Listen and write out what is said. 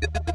you